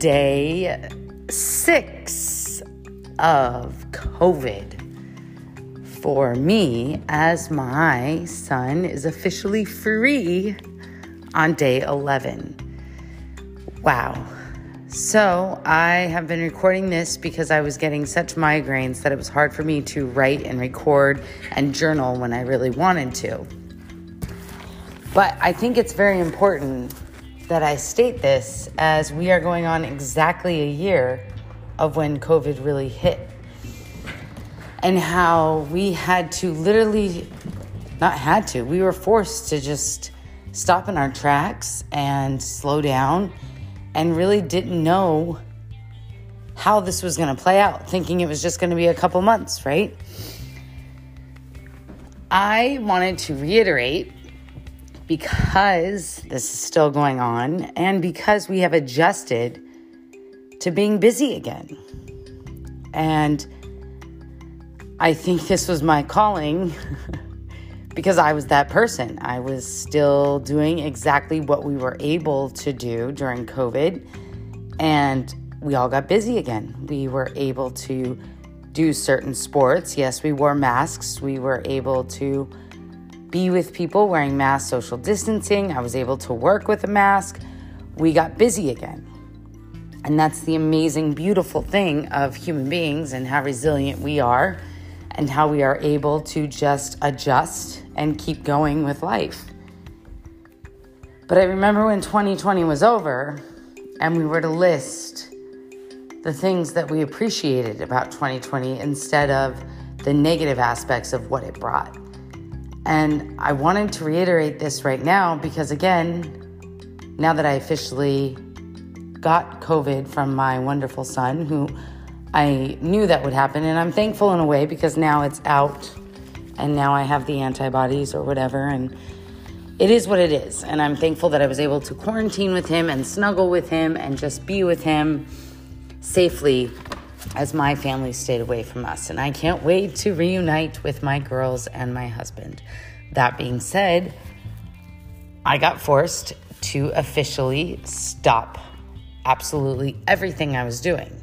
day six of COVID for me as my son is officially free on day 11. Wow. So, I have been recording this because I was getting such migraines that it was hard for me to write and record and journal when I really wanted to. But I think it's very important that I state this as we are going on exactly a year of when COVID really hit. And how we had to literally, not had to, we were forced to just stop in our tracks and slow down and really didn't know how this was going to play out, thinking it was just going to be a couple months, right? I wanted to reiterate because this is still going on and because we have adjusted to being busy again. And I think this was my calling because I was that person. I was still doing exactly what we were able to do during COVID, and we all got busy again. We were able to do certain sports. Yes, we wore masks. We were able to be with people wearing masks, social distancing. I was able to work with a mask. We got busy again. And that's the amazing, beautiful thing of human beings and how resilient we are and how we are able to just adjust and keep going with life. But I remember when 2020 was over and we were to list the things that we appreciated about 2020 instead of the negative aspects of what it brought. And I wanted to reiterate this right now because, again, now that I officially got COVID from my wonderful son, who I knew that would happen, and I'm thankful in a way because now it's out and now I have the antibodies or whatever, and it is what it is. And I'm thankful that I was able to quarantine with him and snuggle with him and just be with him safely as my family stayed away from us. And I can't wait to reunite with my girls and my husband. That being said, I got forced to officially stop absolutely everything I was doing.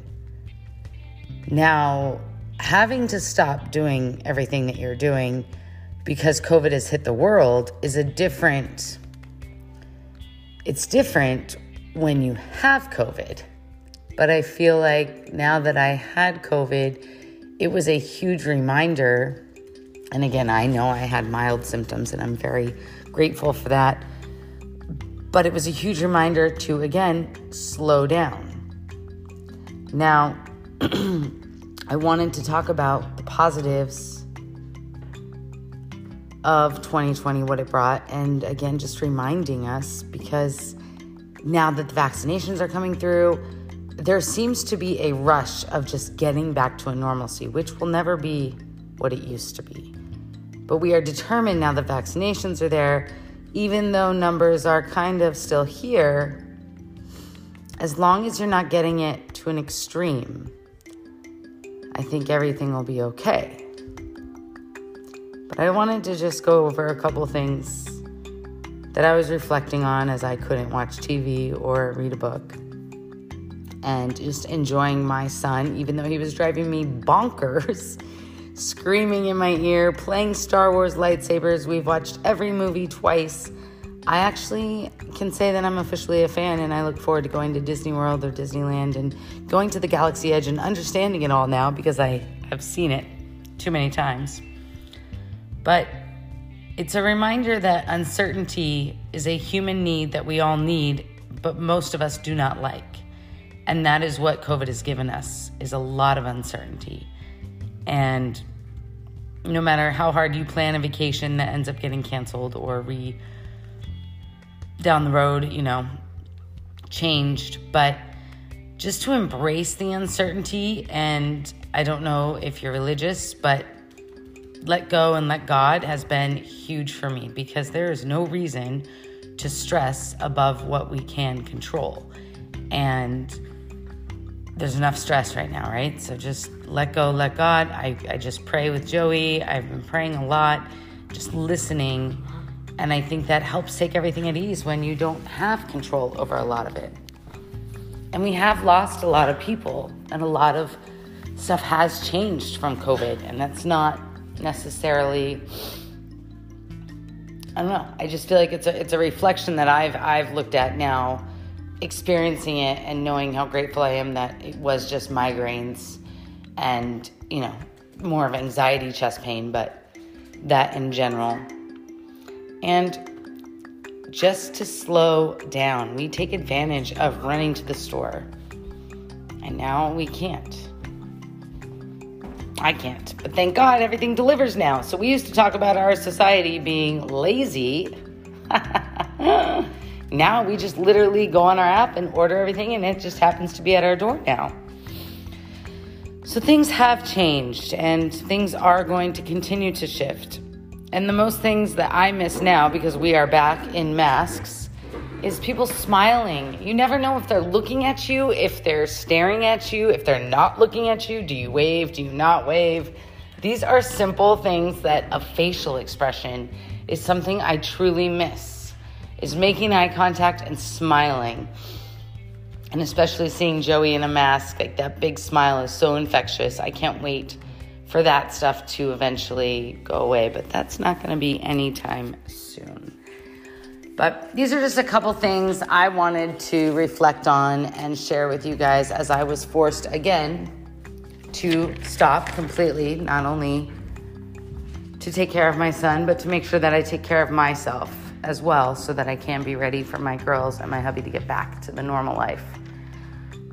Now, having to stop doing everything that you're doing because COVID has hit the world is a different, it's different when you have COVID. But I feel like now that I had COVID, it was a huge reminder. And again, I know I had mild symptoms and I'm very grateful for that. But it was a huge reminder to, again, slow down. Now, I wanted to talk about the positives of 2020, what it brought, and again, just reminding us because now that the vaccinations are coming through, there seems to be a rush of just getting back to a normalcy, which will never be what it used to be. But we are determined now that vaccinations are there, even though numbers are kind of still here, as long as you're not getting it to an extreme I think everything will be okay. But I wanted to just go over a couple things that I was reflecting on as I couldn't watch TV or read a book. And just enjoying my son, even though he was driving me bonkers, screaming in my ear, playing Star Wars lightsabers. We've watched every movie twice. I actually can say that I'm officially a fan and I look forward to going to Disney World or Disneyland and going to the Galaxy Edge and understanding it all now because I have seen it too many times. But it's a reminder that uncertainty is a human need that we all need, but most of us do not like. And that is what COVID has given us is a lot of uncertainty. And no matter how hard you plan a vacation that ends up getting canceled or re down the road, you know, changed, but just to embrace the uncertainty. And I don't know if you're religious, but let go and let God has been huge for me because there is no reason to stress above what we can control. And there's enough stress right now, right? So just let go, let God. I, I just pray with Joey. I've been praying a lot, just listening and I think that helps take everything at ease when you don't have control over a lot of it. And we have lost a lot of people, and a lot of stuff has changed from COVID, and that's not necessarily. I don't know. I just feel like it's a it's a reflection that I've I've looked at now, experiencing it and knowing how grateful I am that it was just migraines, and you know more of anxiety, chest pain, but that in general, and just to slow down. We take advantage of running to the store, and now we can't. I can't. But thank God everything delivers now. So we used to talk about our society being lazy. now we just literally go on our app and order everything, and it just happens to be at our door now. So things have changed, and things are going to continue to shift. And the most things that I miss now, because we are back in masks, is people smiling. You never know if they're looking at you, if they're staring at you, if they're not looking at you. Do you wave? Do you not wave? These are simple things that a facial expression is something I truly miss. Is making eye contact and smiling. And especially seeing Joey in a mask, like that big smile is so infectious. I can't wait for that stuff to eventually go away, but that's not going to be anytime soon. But these are just a couple things I wanted to reflect on and share with you guys as I was forced again to stop completely, not only to take care of my son, but to make sure that I take care of myself as well so that I can be ready for my girls and my hubby to get back to the normal life.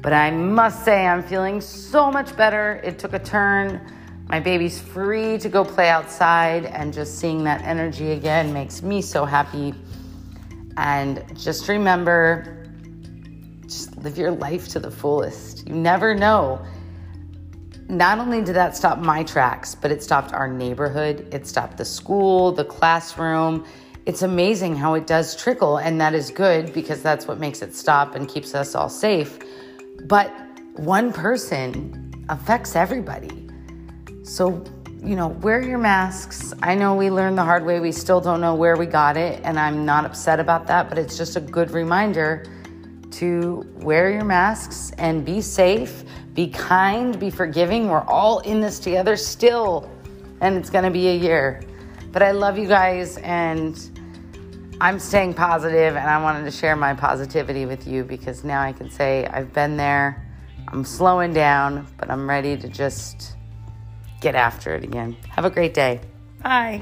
But I must say, I'm feeling so much better. It took a turn. My baby's free to go play outside, and just seeing that energy again makes me so happy. And just remember, just live your life to the fullest. You never know. Not only did that stop my tracks, but it stopped our neighborhood, it stopped the school, the classroom. It's amazing how it does trickle, and that is good because that's what makes it stop and keeps us all safe. But one person affects everybody. So you know, wear your masks. I know we learned the hard way. We still don't know where we got it, and I'm not upset about that, but it's just a good reminder to wear your masks and be safe, be kind, be forgiving. We're all in this together still, and it's to be a year. But I love you guys, and I'm staying positive, and I wanted to share my positivity with you because now I can say I've been there. I'm slowing down, but I'm ready to just get after it again. Have a great day. Bye.